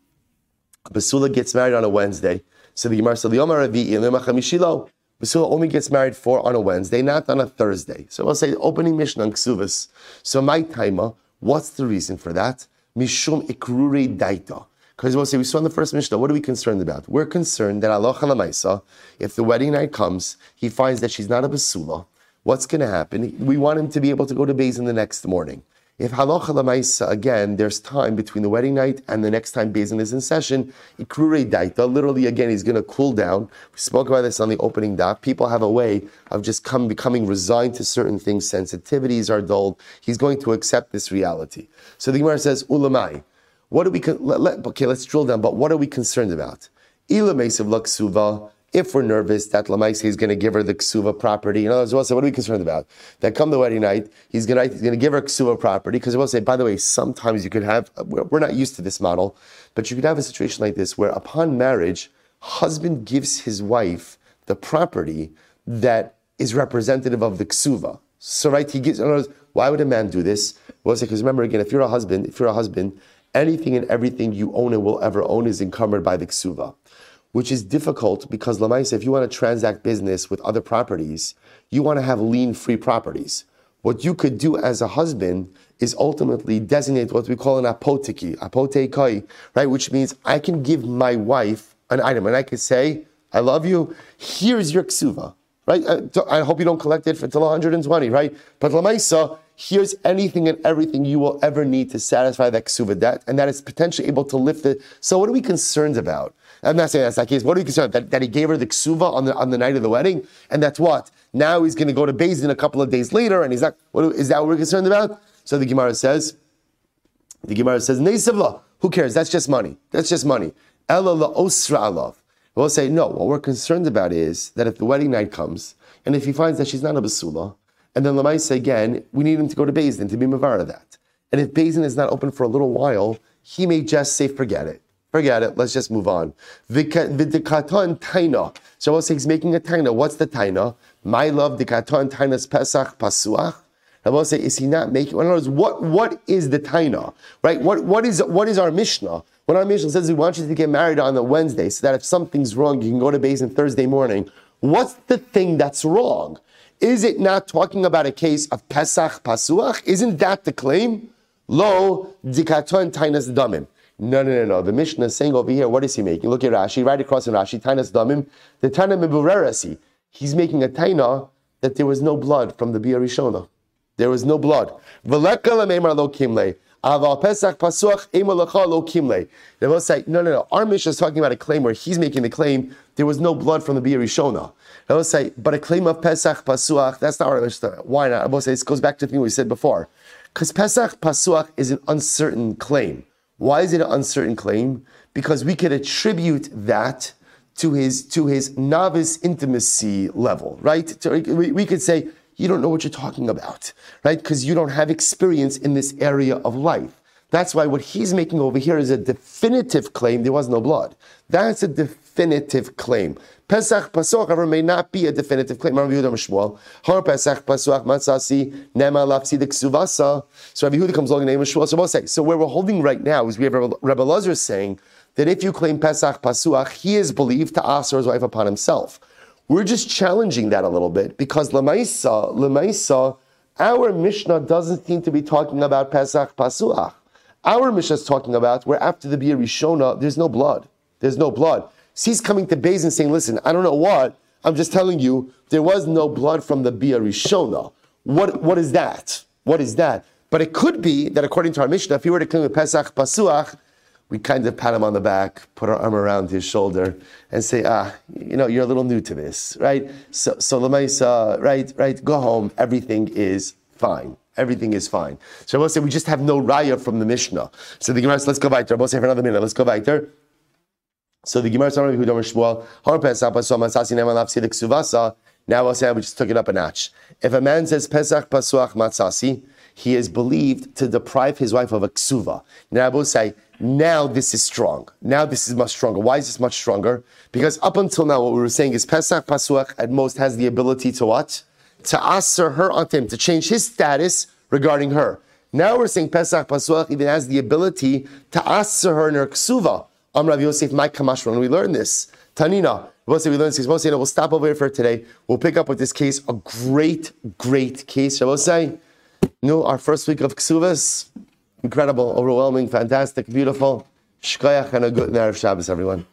Besula gets married on a Wednesday. So the Gemara says, Liomar Ravi, Ilima Chamishilo. Basula only gets married for on a Wednesday, not on a Thursday. So we'll say opening Mishnah on Ksuvas. So my timer, what's the reason for that? Mishum ikruri daita. Because we'll say, we saw in the first Mishnah, what are we concerned about? We're concerned that Allah Lamaisa, if the wedding night comes, he finds that she's not a basula, what's going to happen? We want him to be able to go to Beis in the next morning. If halacha lamaisa, again, there's time between the wedding night and the next time Bezin is in session, ikrure daita, literally again, he's going to cool down. We spoke about this on the opening daf. People have a way of just come, becoming resigned to certain things. Sensitivities are dulled. He's going to accept this reality. So the Gemara says, ulamai. What are we, let, let, okay, let's drill down, but what are we concerned about? Ilamesav laksuva, if we're nervous that Lamaisi is going to give her the ksuva property, in other words, we'll say, what are we concerned about? That come the wedding night, he's going to, he's going to give her ksuva property, because we'll say, by the way, sometimes you could have, we're not used to this model, but you could have a situation like this where upon marriage, husband gives his wife the property that is representative of the ksuva. So right, he gives, in other words, why would a man do this? Well, because remember again, if you're a husband, if you're a husband, anything and everything you own and will ever own is encumbered by the ksuva which is difficult because Lamaisa, if you want to transact business with other properties, you want to have lien free properties. What you could do as a husband is ultimately designate what we call an apoteki, apotekai, right? Which means I can give my wife an item and I can say, I love you, here's your ksuva, right? Uh, I, hope you don't collect it till 120, right? But Lamaisa, here's anything and everything you will ever need to satisfy that ksuva debt, and that is potentially able to lift it. So what are we concerned about? I'm not saying that's that case. What are you concerned that, that he gave her the ksuva on the on the night of the wedding, and that's what now he's going to go to Bezdin a couple of days later, and he's not. What is that? What we're concerned about? So the Gemara says, The Gemara says, Neisavla, who cares? That's just money. That's just money. Ella la osra alav. We'll say, no, what we're concerned about is that if the wedding night comes, and if he finds that she's not a basula, and then Lamaisa again, we need him to go to Bezdin to be Mavara that. And if Bezdin is not open for a little while, he may just say, forget it. Forget it. Let's just move on. Vidikaton taina. So I say he's making a taina. What's the taina? My love, dikaton tainas pesach pasuach. I will say, is he not making? In other words, what, what is the taina? Right? What, what, is, what is our Mishnah? When our Mishnah says we want you to get married on the Wednesday so that if something's wrong, you can go to Bezdin Thursday morning. What's the thing that's wrong? Is it not talking about a case of Pesach Pasuach? Isn't that the claim? Lo dikaton tainas damim. No, no, no, no. The Mishnah is saying over here, what is he making? Look at Rashi, right across in Rashi, tainas damim. The taina meburerasi. He's making a taina that there was no blood from the Bia Rishona. There was no blood. They will say, no, no, no. Our Mishnah is talking about a claim where he's making the claim there was no blood from the Bia Rishona. They will say, but a claim of Pesach Pasuach, that's not our Mishnah. Why not? I will say this goes back to the thing we said before. Because Pesach Pasuach is an uncertain claim. Why is it an uncertain claim? Because we could attribute that to his to his novice intimacy level, right? we, we could say you don't know what you're talking about, right? Because you don't have experience in this area of life. That's why what he's making over here is a definitive claim there was no blood. That's a definitive claim. Pesach Pasuach, however, may not be a definitive claim. Rabbi Yehuda Mishmuel, Har Pesach Pasuach Matzasi Nema Lafsi Ksuvasa. So Rabbi Yehuda comes along in the name of Shmuel. So we'll say, so where we're holding right now is we have Rabbi Lazar saying that if you claim Pesach Pasuach, he is believed to aser his wife upon himself. We're just challenging that a little bit because Lamaisa, Lamaisa, our Mishnah doesn't seem to be talking about Pesach Pasuach. Our Mishnah is talking about where after the Bia Rishona, there's no blood. There's no blood. So he's coming to Bez and saying, listen, I don't know what, I'm just telling you, there was no blood from the Bia Rishona. What, what is that? What is that? But it could be that according to our Mishnah, if he were to claim a Pesach Pasuach, we kind of pat him on the back, put our arm around his shoulder, and say, ah, you know, you're a little new to this, right? So, so Lamaisa, right, right, go home, everything is fine. Everything is fine. So I say we just have no raya from the Mishnah. So the Gemara says, let's go back there. I will say for another minute, let's go back there. So the Gemara says, Shmuel, now we'll say we just took it up a notch. If a man says Pesach Pasuach Matzasi, he is believed to deprive his wife of a ksuva. Now I will say, now this is strong. Now this is much stronger. Why is this much stronger? Because up until now, what we were saying is Pesach Pasuach at most has the ability to what? To answer her on him, to change his status regarding her. Now we're saying Pesach Pasuach even has the ability to answer her in her ksuva. Am Rav Yosef, my kamashron. We learn this, Tanina, we learn this. We'll we'll stop over here for today. We'll pick up with this case, a great, great case. Shall we say? Our first week of ksuvas. Incredible, overwhelming, fantastic, beautiful. Shkoyach and a good Erev Shabbos, everyone.